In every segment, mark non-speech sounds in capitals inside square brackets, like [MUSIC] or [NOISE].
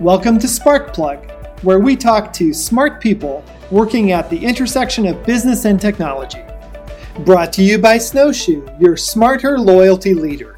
Welcome to Sparkplug, where we talk to smart people working at the intersection of business and technology. Brought to you by Snowshoe, your smarter loyalty leader.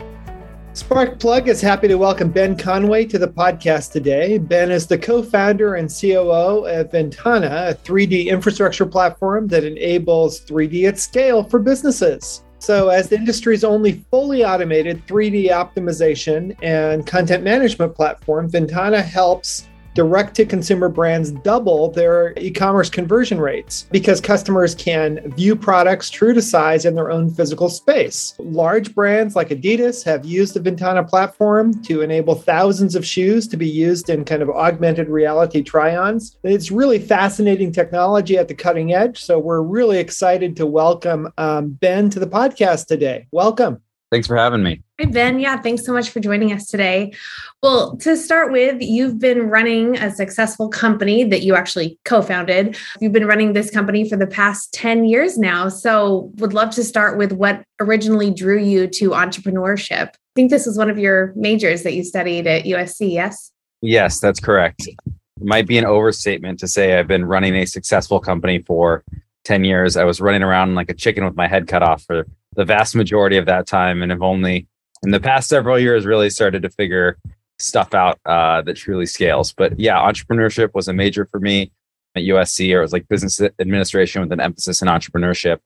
Sparkplug is happy to welcome Ben Conway to the podcast today. Ben is the co founder and COO of Ventana, a 3D infrastructure platform that enables 3D at scale for businesses. So, as the industry's only fully automated 3D optimization and content management platform, Ventana helps direct to consumer brands double their e commerce conversion rates because customers can view products true to size in their own physical space. Large brands like Adidas have used the Ventana platform to enable thousands of shoes to be used in kind of augmented reality try ons. It's really fascinating technology at the cutting edge. So we're really excited to welcome um, Ben to the podcast today. Welcome. Thanks for having me. Hi, Ben. Yeah, thanks so much for joining us today. Well, to start with, you've been running a successful company that you actually co founded. You've been running this company for the past 10 years now. So, would love to start with what originally drew you to entrepreneurship. I think this was one of your majors that you studied at USC, yes? Yes, that's correct. It might be an overstatement to say I've been running a successful company for 10 years. I was running around like a chicken with my head cut off for the vast majority of that time and have only in the past several years really started to figure stuff out uh, that truly scales. But yeah, entrepreneurship was a major for me at USC, or it was like business administration with an emphasis in entrepreneurship.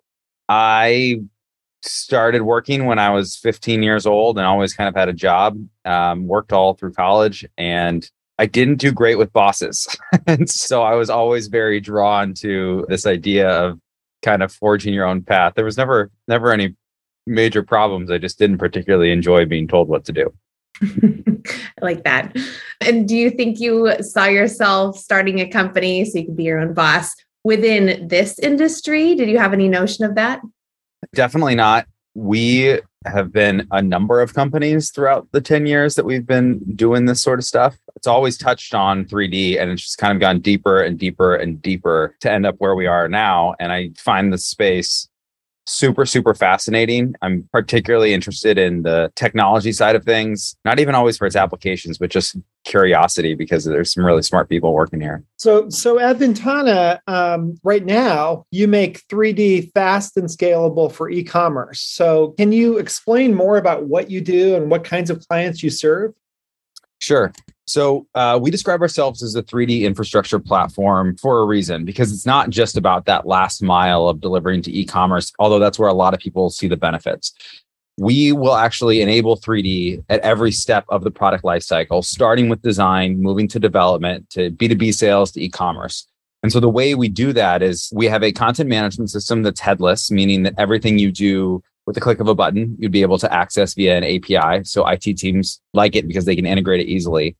I started working when I was 15 years old and always kind of had a job, um, worked all through college, and I didn't do great with bosses. [LAUGHS] and so I was always very drawn to this idea of kind of forging your own path. There was never never any major problems. I just didn't particularly enjoy being told what to do. [LAUGHS] I like that. And do you think you saw yourself starting a company so you could be your own boss within this industry? Did you have any notion of that? Definitely not. We have been a number of companies throughout the 10 years that we've been doing this sort of stuff. It's always touched on 3D and it's just kind of gone deeper and deeper and deeper to end up where we are now. And I find the space super super fascinating. I'm particularly interested in the technology side of things not even always for its applications but just curiosity because there's some really smart people working here. So so at ventana um, right now you make 3d fast and scalable for e-commerce. So can you explain more about what you do and what kinds of clients you serve Sure. So uh, we describe ourselves as a 3D infrastructure platform for a reason, because it's not just about that last mile of delivering to e-commerce, although that's where a lot of people see the benefits. We will actually enable 3D at every step of the product lifecycle, starting with design, moving to development, to B2B sales, to e-commerce. And so the way we do that is we have a content management system that's headless, meaning that everything you do with the click of a button, you'd be able to access via an API. So IT teams like it because they can integrate it easily.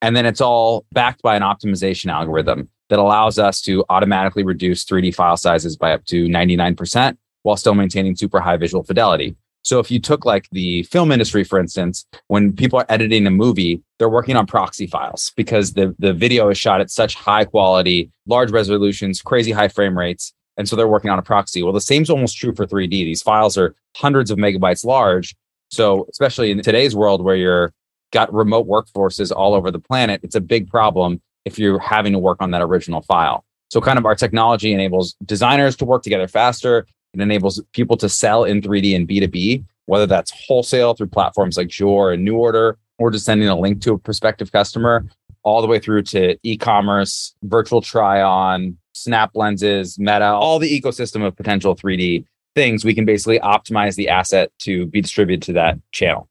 And then it's all backed by an optimization algorithm that allows us to automatically reduce 3D file sizes by up to 99% while still maintaining super high visual fidelity. So if you took like the film industry, for instance, when people are editing a movie, they're working on proxy files because the, the video is shot at such high quality, large resolutions, crazy high frame rates and so they're working on a proxy. Well, the same is almost true for 3D. These files are hundreds of megabytes large. So, especially in today's world where you're got remote workforces all over the planet, it's a big problem if you're having to work on that original file. So, kind of our technology enables designers to work together faster. It enables people to sell in 3D and B2B, whether that's wholesale through platforms like Joor and NuORDER, or just sending a link to a prospective customer, all the way through to e-commerce, virtual try-on, snap lenses, meta, all the ecosystem of potential 3D things, we can basically optimize the asset to be distributed to that channel.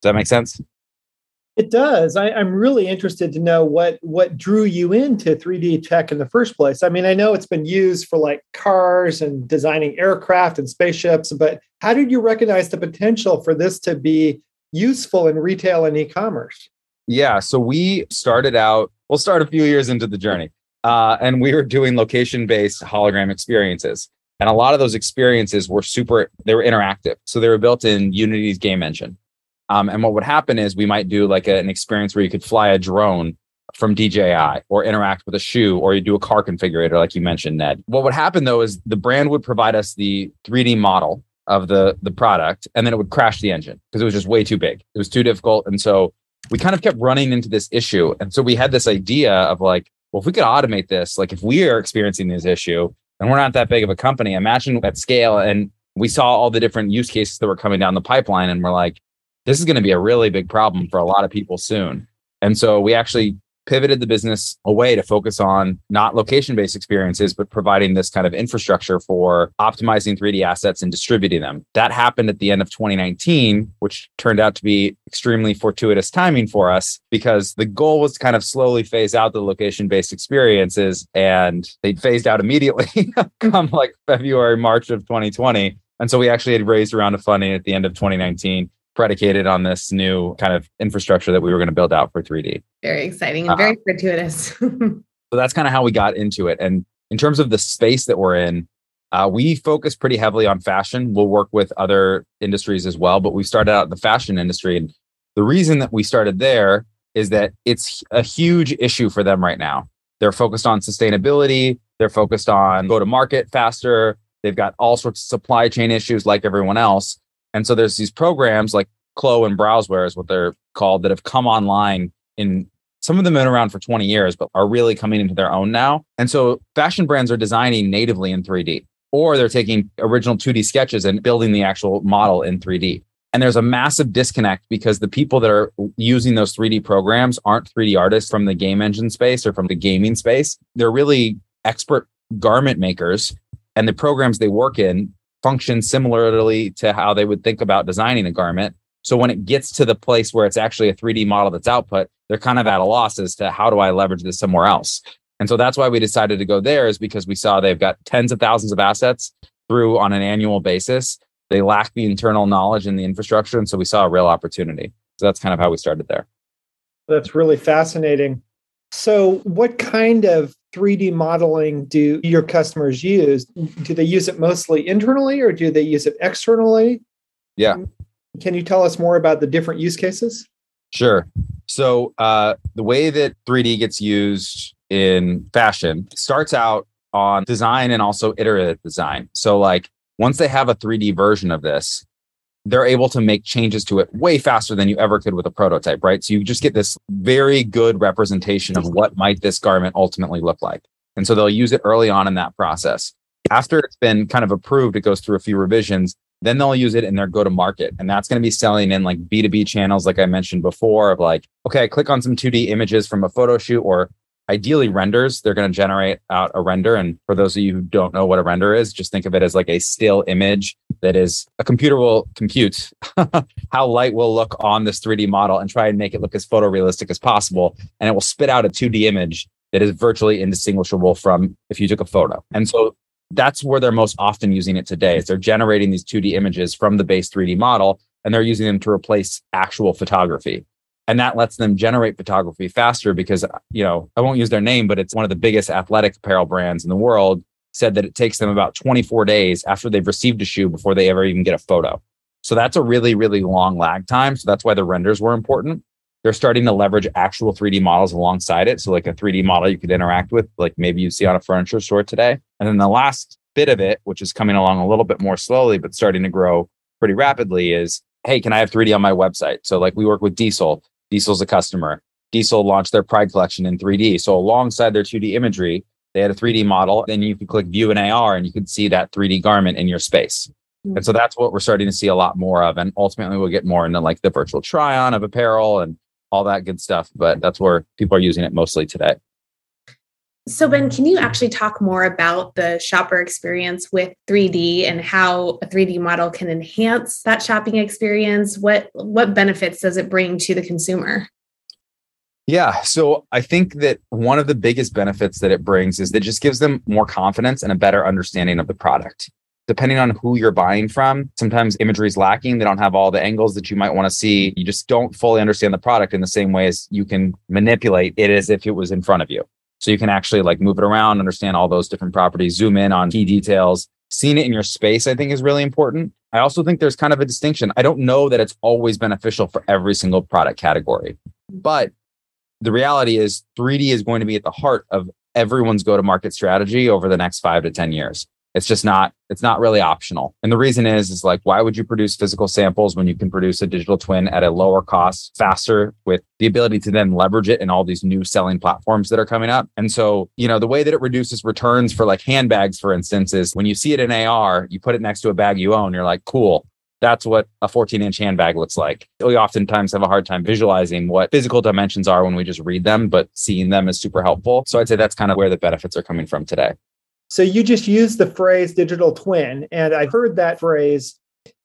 Does that make sense? It does. I, am really interested to know what what drew you into 3D tech in the first place. I mean, I know it's been used for like cars and designing aircraft and spaceships, but how did you recognize the potential for this to be useful in retail and e-commerce? Yeah, so we started out. We'll start a few years into the journey uh, and we were doing location based hologram experiences. And a lot of those experiences were super, they were interactive. So they were built in Unity's game engine. Um, and what would happen is we might do like a, an experience where you could fly a drone from DJI or interact with a shoe or you do a car configurator, like you mentioned, Ned. What would happen though is the brand would provide us the 3D model of the, the product and then it would crash the engine because it was just way too big. It was too difficult. And so we kind of kept running into this issue. And so we had this idea of like, well, if we could automate this, like if we are experiencing this issue and we're not that big of a company, imagine at scale. And we saw all the different use cases that were coming down the pipeline. And we're like, this is going to be a really big problem for a lot of people soon. And so we actually pivoted the business away to focus on not location based experiences, but providing this kind of infrastructure for optimizing 3D assets and distributing them. That happened at the end of 2019, which turned out to be extremely fortuitous timing for us because the goal was to kind of slowly phase out the location based experiences and they phased out immediately [LAUGHS] come like February, March of 2020. And so we actually had raised around a round of funding at the end of 2019 predicated on this new kind of infrastructure that we were going to build out for 3D. Very exciting and very uh, gratuitous. [LAUGHS] so that's kind of how we got into it. And in terms of the space that we're in, uh, we focus pretty heavily on fashion. We'll work with other industries as well, but we started out in the fashion industry. And the reason that we started there is that it's a huge issue for them right now. They're focused on sustainability, they're focused on go to market faster. They've got all sorts of supply chain issues like everyone else. And so there's these programs like Clo and Browzwear is what they're called that have come online in some of them have been around for 20 years, but are really coming into their own now. And so fashion brands are designing natively in 3D, or they're taking original 2D sketches and building the actual model in 3D. And there's a massive disconnect because the people that are using those 3D programs aren't 3D artists from the game engine space or from the gaming space. They're really expert garment makers. And the programs they work in function similarly to how they would think about designing a garment. So when it gets to the place where it's actually a 3D model that's output, they're kind of at a loss as to how do I leverage this somewhere else. And so that's why we decided to go there is because we saw they've got tens of thousands of assets through on an annual basis. They lack the internal knowledge and the infrastructure. And so we saw a real opportunity. So that's kind of how we started there. That's really fascinating. So, what kind of 3D modeling do your customers use? Do they use it mostly internally or do they use it externally? Yeah. Can you tell us more about the different use cases? Sure. So, uh, the way that 3D gets used in fashion starts out on design and also iterative design. So, like, once they have a 3D version of this, they're able to make changes to it way faster than you ever could with a prototype, right? So you just get this very good representation of what might this garment ultimately look like. And so they'll use it early on in that process. After it's been kind of approved, it goes through a few revisions. Then they'll use it in their go to market. And that's going to be selling in like B2B channels, like I mentioned before, of like, okay, I click on some 2D images from a photo shoot or ideally renders. They're going to generate out a render. And for those of you who don't know what a render is, just think of it as like a still image that is a computer will compute [LAUGHS] how light will look on this 3D model and try and make it look as photorealistic as possible. And it will spit out a 2D image that is virtually indistinguishable from if you took a photo. And so that's where they're most often using it today is they're generating these 2D images from the base 3D model and they're using them to replace actual photography and that lets them generate photography faster because you know i won't use their name but it's one of the biggest athletic apparel brands in the world said that it takes them about 24 days after they've received a shoe before they ever even get a photo. So that's a really really long lag time. So that's why the renders were important. They're starting to leverage actual 3d models alongside it. So like a 3d model you could interact with like maybe you see on a furniture store today. And then the last bit of it which is coming along a little bit more slowly but starting to grow pretty rapidly is hey can i have 3d on my website? So like we work with diesel Diesel's a customer. Diesel launched their Pride collection in 3D. So alongside their 2D imagery, they had a 3D model. Then you could click view in AR and you could see that 3D garment in your space. Mm-hmm. And so that's what we're starting to see a lot more of. And ultimately we'll get more into like the virtual try on of apparel and all that good stuff. But that's where people are using it mostly today. So, Ben, can you actually talk more about the shopper experience with 3D and how a 3D model can enhance that shopping experience? What what benefits does it bring to the consumer? Yeah, so I think that one of the biggest benefits that it brings is that it just gives them more confidence and a better understanding of the product. Depending on who you're buying from, sometimes imagery is lacking. They don't have all the angles that you might want to see. You just don't fully understand the product in the same way as you can manipulate it as if it was in front of you. So you can actually like move it around, understand all those different properties, zoom in on key details. Seeing it in your space, I think, is really important. I also think there's kind of a distinction. I don't know that it's always beneficial for every single product category, but the reality is 3D is going to be at the heart of everyone's go to market strategy over the next five to 10 years. It's just not, it's not really optional. And the reason is, is like, why would you produce physical samples when you can produce a digital twin at a lower cost, faster, with the ability to then leverage it in all these new selling platforms that are coming up? And so, you know, the way that it reduces returns for like handbags, for instance, is when you see it in AR, you put it next to a bag you own, you're like, cool. That's what a 14 inch handbag looks like. We oftentimes have a hard time visualizing what physical dimensions are when we just read them, but seeing them is super helpful. So I'd say that's kind of where the benefits are coming from today. So you just used the phrase digital twin, and I've heard that phrase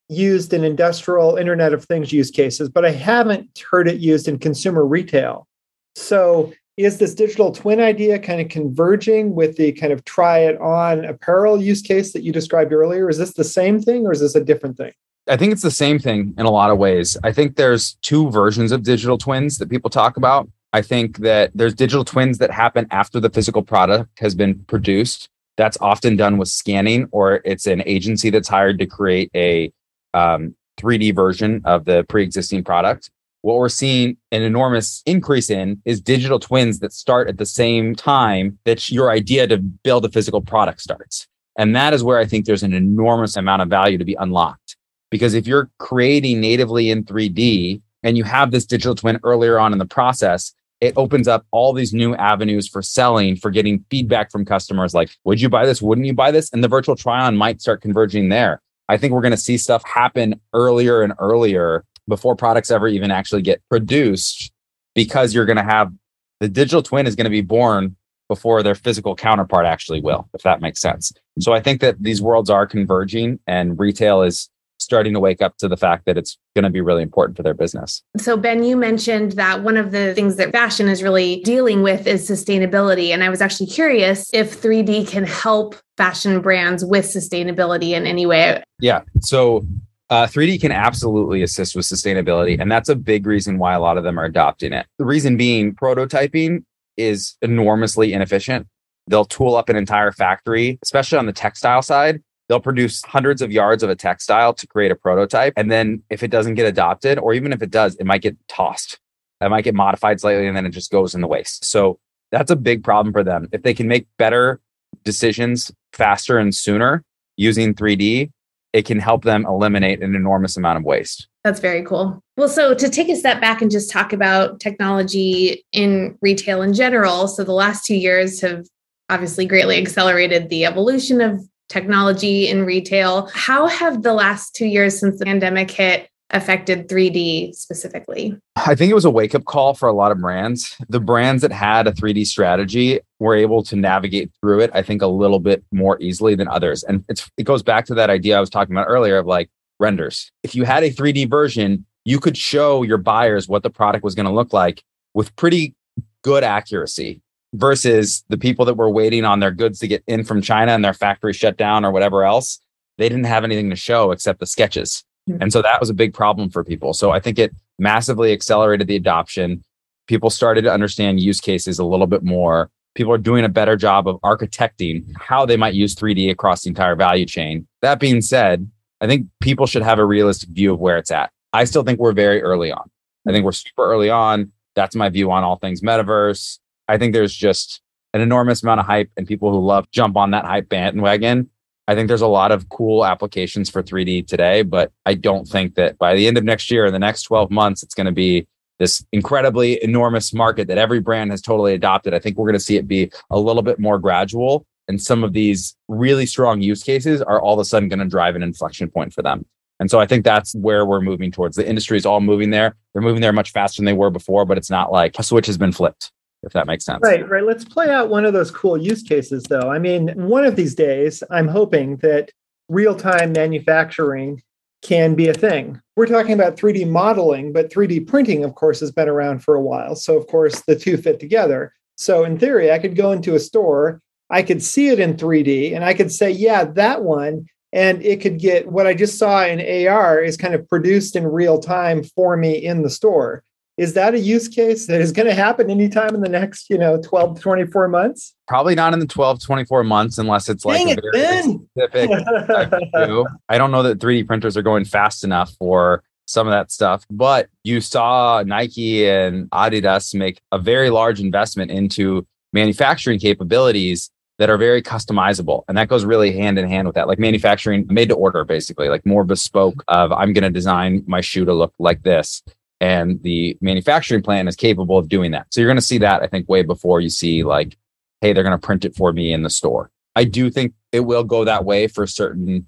used in industrial Internet of Things use cases, but I haven't heard it used in consumer retail. So is this digital twin idea kind of converging with the kind of try it on apparel use case that you described earlier? Is this the same thing or is this a different thing? I think it's the same thing in a lot of ways. I think there's two versions of digital twins that people talk about. I think that there's digital twins that happen after the physical product has been produced. That's often done with scanning, or it's an agency that's hired to create a um, 3D version of the pre existing product. What we're seeing an enormous increase in is digital twins that start at the same time that your idea to build a physical product starts. And that is where I think there's an enormous amount of value to be unlocked. Because if you're creating natively in 3D and you have this digital twin earlier on in the process, it opens up all these new avenues for selling, for getting feedback from customers like, would you buy this? Wouldn't you buy this? And the virtual try on might start converging there. I think we're going to see stuff happen earlier and earlier before products ever even actually get produced because you're going to have the digital twin is going to be born before their physical counterpart actually will, if that makes sense. So I think that these worlds are converging and retail is starting to wake up to the fact that it's going to be really important for their business. So, Ben, you mentioned that one of the things that fashion is really dealing with is sustainability. And I was actually curious if 3D can help fashion brands with sustainability in any way. Yeah. So, uh, 3D can absolutely assist with sustainability. And that's a big reason why a lot of them are adopting it. The reason being prototyping is enormously inefficient. They'll tool up an entire factory, especially on the textile side they'll produce hundreds of yards of a textile to create a prototype. And then if it doesn't get adopted, or even if it does, it might get tossed. It might get modified slightly and then it just goes in the waste. So that's a big problem for them. If they can make better decisions faster and sooner using 3D, it can help them eliminate an enormous amount of waste. That's very cool. Well, so to take a step back and just talk about technology in retail in general. So the last two years have obviously greatly accelerated the evolution of technology in retail. How have the last two years since the pandemic hit affected 3D specifically? I think it was a wake up call for a lot of brands. The brands that had a 3D strategy were able to navigate through it, I think, a little bit more easily than others. And it's, it goes back to that idea I was talking about earlier of like renders. If you had a 3D version, you could show your buyers what the product was going to look like with pretty good accuracy versus the people that were waiting on their goods to get in from China and their factory shut down or whatever else. They didn't have anything to show except the sketches. And so that was a big problem for people. So I think it massively accelerated the adoption. People started to understand use cases a little bit more. People are doing a better job of architecting how they might use 3D across the entire value chain. That being said, I think people should have a realistic view of where it's at. I still think we're very early on. I think we're super early on. That's my view on all things metaverse. I think there's just an enormous amount of hype and people who love jump on that hype bandwagon. I think there's a lot of cool applications for 3D today, but I don't think that by the end of next year, in the next 12 months, it's going to be this incredibly enormous market that every brand has totally adopted. I think we're going to see it be a little bit more gradual. And some of these really strong use cases are all of a sudden going to drive an inflection point for them. And so I think that's where we're moving towards. The industry is all moving there. They're moving there much faster than they were before, but it's not like a switch has been flipped if that makes sense. Right, right. Let's play out one of those cool use cases, though. I mean, one of these days, I'm hoping that real time manufacturing can be a thing. We're talking about 3D modeling, but 3D printing, of course, has been around for a while. So, of course, the two fit together. So, in theory, I could go into a store, I could see it in 3D, and I could say, yeah, that one. And it could get what I just saw in AR is kind of produced in real time for me in the store is that a use case that is going to happen anytime in the next you know 12 24 months probably not in the 12 24 months unless it's like Dang a very specific [LAUGHS] i don't know that 3d printers are going fast enough for some of that stuff but you saw nike and adidas make a very large investment into manufacturing capabilities that are very customizable. And that goes really hand in hand with that, like manufacturing made to order, basically, like more bespoke of I'm going to design my shoe to look like this. And the manufacturing plant is capable of doing that. So you're going to see that, I think, way before you see like, hey, they're going to print it for me in the store. I do think it will go that way for certain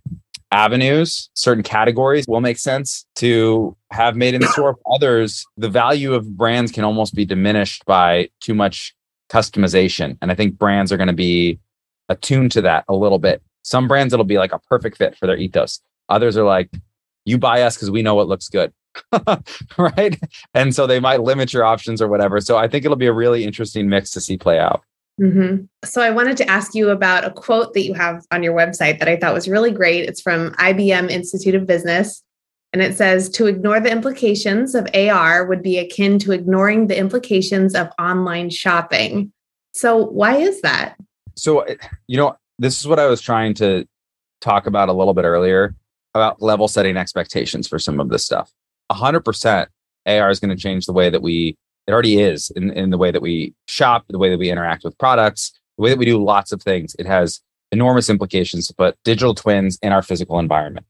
avenues, certain categories will make sense to have made in the store. Others, the value of brands can almost be diminished by too much customization. And I think brands are going to be attuned to that a little bit. Some brands, it'll be like a perfect fit for their ethos. Others are like, you buy us because we know what looks good. [LAUGHS] right. And so they might limit your options or whatever. So I think it'll be a really interesting mix to see play out. Mm-hmm. So I wanted to ask you about a quote that you have on your website that I thought was really great. It's from IBM Institute of Business. And it says to ignore the implications of AR would be akin to ignoring the implications of online shopping. So, why is that? So, you know, this is what I was trying to talk about a little bit earlier about level setting expectations for some of this stuff. 100% AR is going to change the way that we it already is in, in the way that we shop, the way that we interact with products, the way that we do lots of things. It has enormous implications to put digital twins in our physical environment.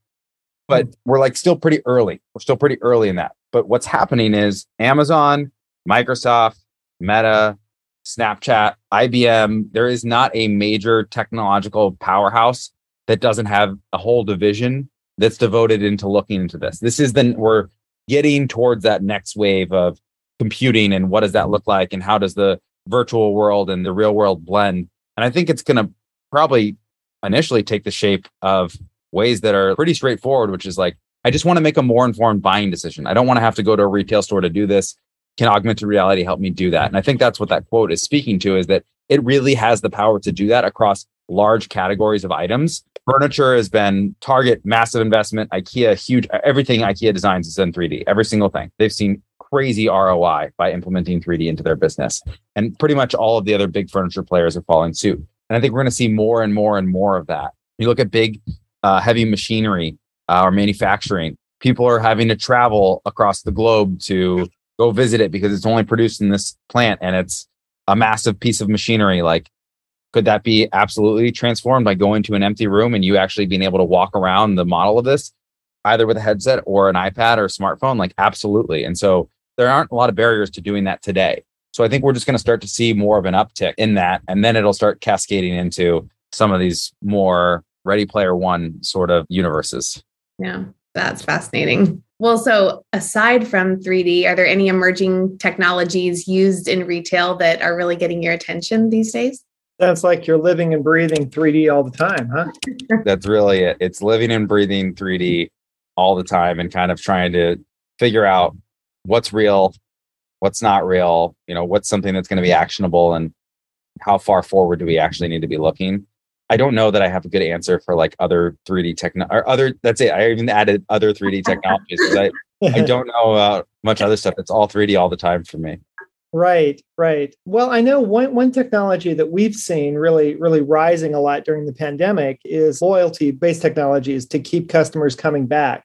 But we're like still pretty early. We're still pretty early in that. But what's happening is Amazon, Microsoft, Meta, Snapchat, IBM, there is not a major technological powerhouse that doesn't have a whole division that's devoted into looking into this. This is the we're getting towards that next wave of computing and what does that look like and how does the virtual world and the real world blend. And i think it's going to probably initially take the shape of ways that are pretty straightforward which is like i just want to make a more informed buying decision. I don't want to have to go to a retail store to do this. Can augmented reality help me do that? And i think that's what that quote is speaking to is that it really has the power to do that across large categories of items furniture has been target massive investment ikea huge everything ikea designs is in 3d every single thing they've seen crazy ROI by implementing 3D into their business. And pretty much all of the other big furniture players are following suit. And I think we're going to see more and more and more of that. You look at big, uh, heavy machinery uh, or manufacturing, people are having to travel across the globe to go visit it because it's only produced in this plant and it's a massive piece of machinery. Like, could that be absolutely transformed by going to an empty room and you actually being able to walk around the model of this, either with a headset or an iPad or smartphone? Like, absolutely. And so there aren't a lot of barriers to doing that today. So I think we're just going to start to see more of an uptick in that. And then it'll start cascading into some of these more ready player one sort of universes. Yeah, that's fascinating. Well, so aside from 3D, are there any emerging technologies used in retail that are really getting your attention these days? Sounds like you're living and breathing 3D all the time, huh? [LAUGHS] That's really it. It's living and breathing 3D all the time and kind of trying to figure out what's real, what's not real, you know, what's something that's going to be actionable and how far forward do we actually need to be looking? I don't know that I have a good answer for like other 3D techno or other that's it. I even added other 3D technologies because I, I [LAUGHS] don't know about much other stuff. It's all 3D all the time for me. Right, right. Well, I know one one technology that we've seen really, really rising a lot during the pandemic is loyalty based technologies to keep customers coming back.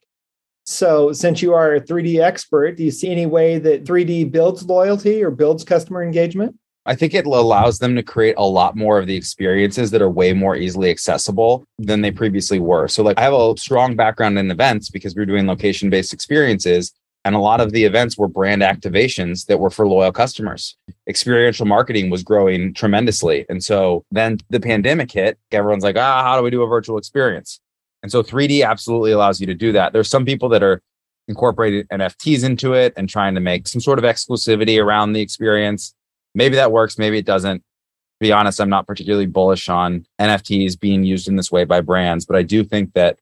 So, since you are a 3D expert, do you see any way that 3D builds loyalty or builds customer engagement? I think it allows them to create a lot more of the experiences that are way more easily accessible than they previously were. So, like, I have a strong background in events because we are doing location based experiences. And a lot of the events were brand activations that were for loyal customers. Experiential marketing was growing tremendously. And so then the pandemic hit. Everyone's like, ah, how do we do a virtual experience? And so 3D absolutely allows you to do that. There's some people that are incorporating NFTs into it and trying to make some sort of exclusivity around the experience. Maybe that works, maybe it doesn't. To be honest, I'm not particularly bullish on NFTs being used in this way by brands, but I do think that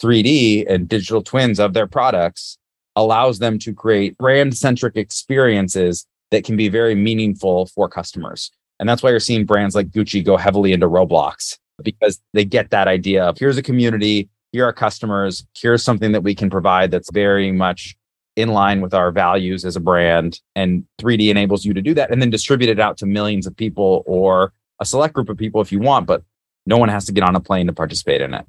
3D and digital twins of their products allows them to create brand centric experiences that can be very meaningful for customers. And that's why you're seeing brands like Gucci go heavily into Roblox because they get that idea of here's a community, here are customers, here's something that we can provide that's very much in line with our values as a brand. And 3D enables you to do that and then distribute it out to millions of people or a select group of people if you want, but no one has to get on a plane to participate in it.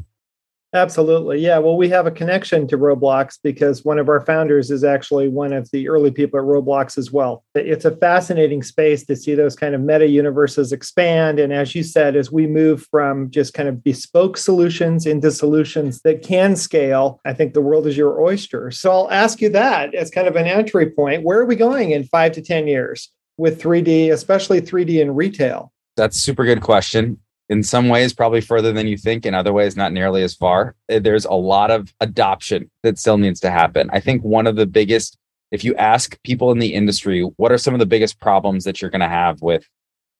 Absolutely. Yeah. Well, we have a connection to Roblox because one of our founders is actually one of the early people at Roblox as well. It's a fascinating space to see those kind of meta universes expand. And as you said, as we move from just kind of bespoke solutions into solutions that can scale, I think the world is your oyster. So I'll ask you that as kind of an entry point. Where are we going in five to 10 years with 3D, especially 3D in retail? That's super good question in some ways probably further than you think in other ways not nearly as far. Eh, there's a lot of adoption that still needs to happen. I think one of the biggest if you ask people in the industry what are some of the biggest problems that you're going to have with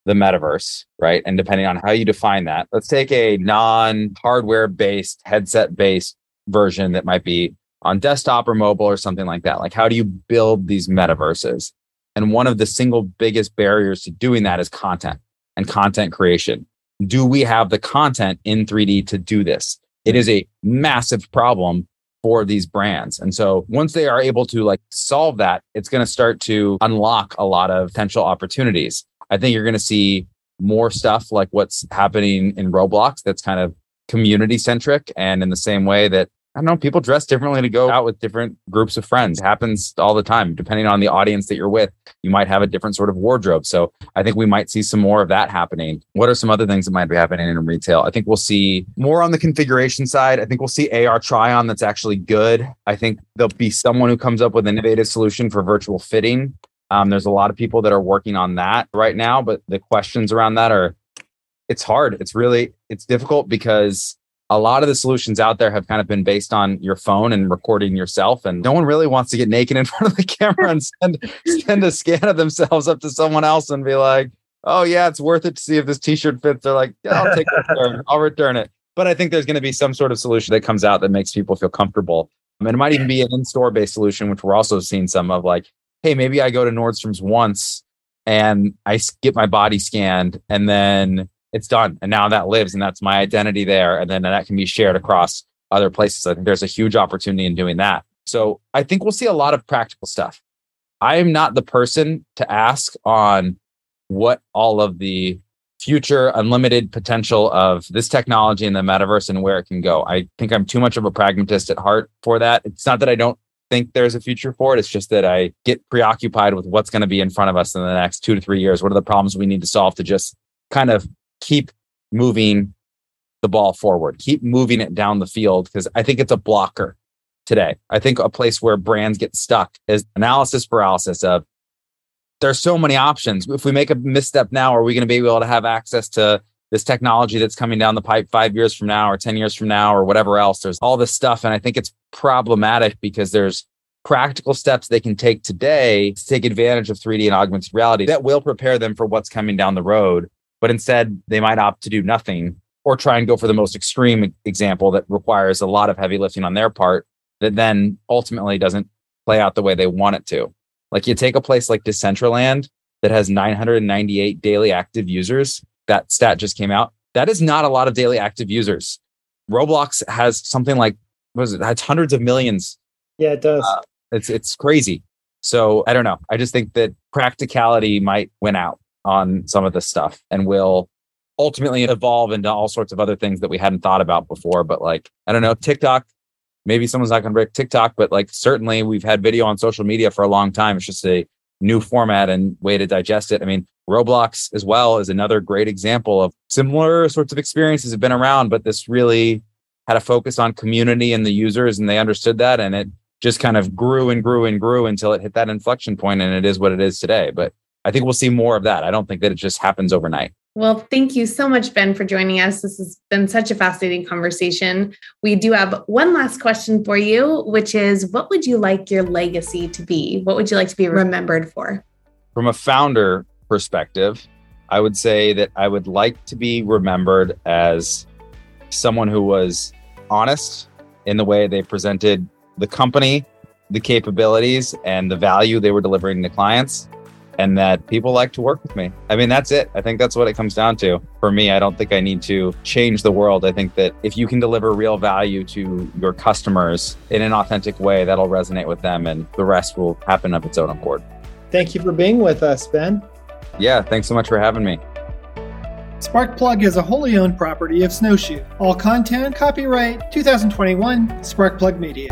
the metaverse right? And depending on how you define that let's take a non hardware based headset based version that might be on desktop or mobile or something like that. Like how do you build these metaverses? And one of the single biggest barriers to doing that is content and content creation do we have the content in 3D to do this? It is a massive problem for these brands. And so once they are able to like solve that, it's going to start to unlock a lot of potential opportunities. I think you're going to see more stuff like what's happening in Roblox that's kind of community centric and in the same way that I don't know, people dress differently to go out with different groups of friends. It happens all the time. Depending on the audience that you're with, you might have a different sort of wardrobe. So I think we might see some more of that happening. What are some other things that might be happening in retail? I think we'll see more on the configuration side. I think we'll see AR try on that's actually good. I think there'll be someone who comes up with an innovative solution for virtual fitting. Um, there's a lot of people that are working on that right now, but the questions around that are it's hard. It's really it's difficult because a lot of the solutions out there have kind of been based on your phone and recording yourself. And no one really wants to get naked in [LAUGHS] front of the camera and send, send a scan of themselves up to someone else and be like, oh, yeah, it's worth it to see if this t shirt fits. They're like, yeah, I'll take it. I'll return it. But I think there's going to be some sort of solution that comes out that makes people feel comfortable. And it might even be an in store based solution, which we're also seeing some of like, hey, maybe I go to Nordstrom's once and I get my body scanned and then it's done. And now that lives and that's my identity there. And then that can be shared across other places. I think there's a huge opportunity in doing that. So I think we'll see a lot of practical stuff. I am not the person to ask on what all of the future unlimited potential of this technology in the metaverse and where it can go. I think I'm too much of a pragmatist at heart for that. It's not that I don't think there's a future for it. It's just that I get preoccupied with what's going to be in front of us in the next two to three years. What are the problems we need to solve to just kind of keep moving the ball forward, keep moving it down the field because I think it's a blocker today. I think a place where brands get stuck is analysis paralysis of there's so many options. If we make a misstep now, are we going to be able to have access to this technology that's coming down the pipe five years from now or 10 years from now or whatever else? There's all this stuff. And I think it's problematic because there's practical steps they can take today to take advantage of 3D and augmented reality that will prepare them for what's coming down the road but instead they might opt to do nothing or try and go for the most extreme example that requires a lot of heavy lifting on their part that then ultimately doesn't play out the way they want it to. Like you take a place like Decentraland that has 998 daily active users, that stat just came out. That is not a lot of daily active users. Roblox has something like what is it? It's hundreds of millions. Yeah, it does. Uh, it's it's crazy. So I don't know. I just think that practicality might win out on some of this stuff and will ultimately evolve into all sorts of other things that we hadn't thought about before. But like, I don't know, TikTok, maybe someone's not going to break TikTok, but like, certainly we've had video on social media for a long time. It's just a new format and way to digest it. I mean, Roblox as well is another great example of similar sorts of experiences have been around, but this really had a focus on community and the users and they understood that and it just kind of grew and grew and grew until it hit that inflection point and it is what it is today. But I think we'll see more of that. I don't think that it just happens overnight. Well, thank you so much, Ben, for joining us. This has been such a fascinating conversation. We do have one last question for you, which is what would you like your legacy to be? What would you like to be remembered for? From a founder perspective, I would say that I would like to be remembered as someone who was honest in the way they presented the company, the capabilities, and the value they were delivering to clients and that people like to work with me. I mean, that's it. I think that's what it comes down to. For me, I don't think I need to change the world. I think that if you can deliver real value to your customers in an authentic way, that'll resonate with them and the rest will happen of its own accord. Thank you for being with us, Ben. Yeah, thanks so much for having me. Sparkplug is a wholly owned property of Snowshoe. All content copyright 2021 Sparkplug Media.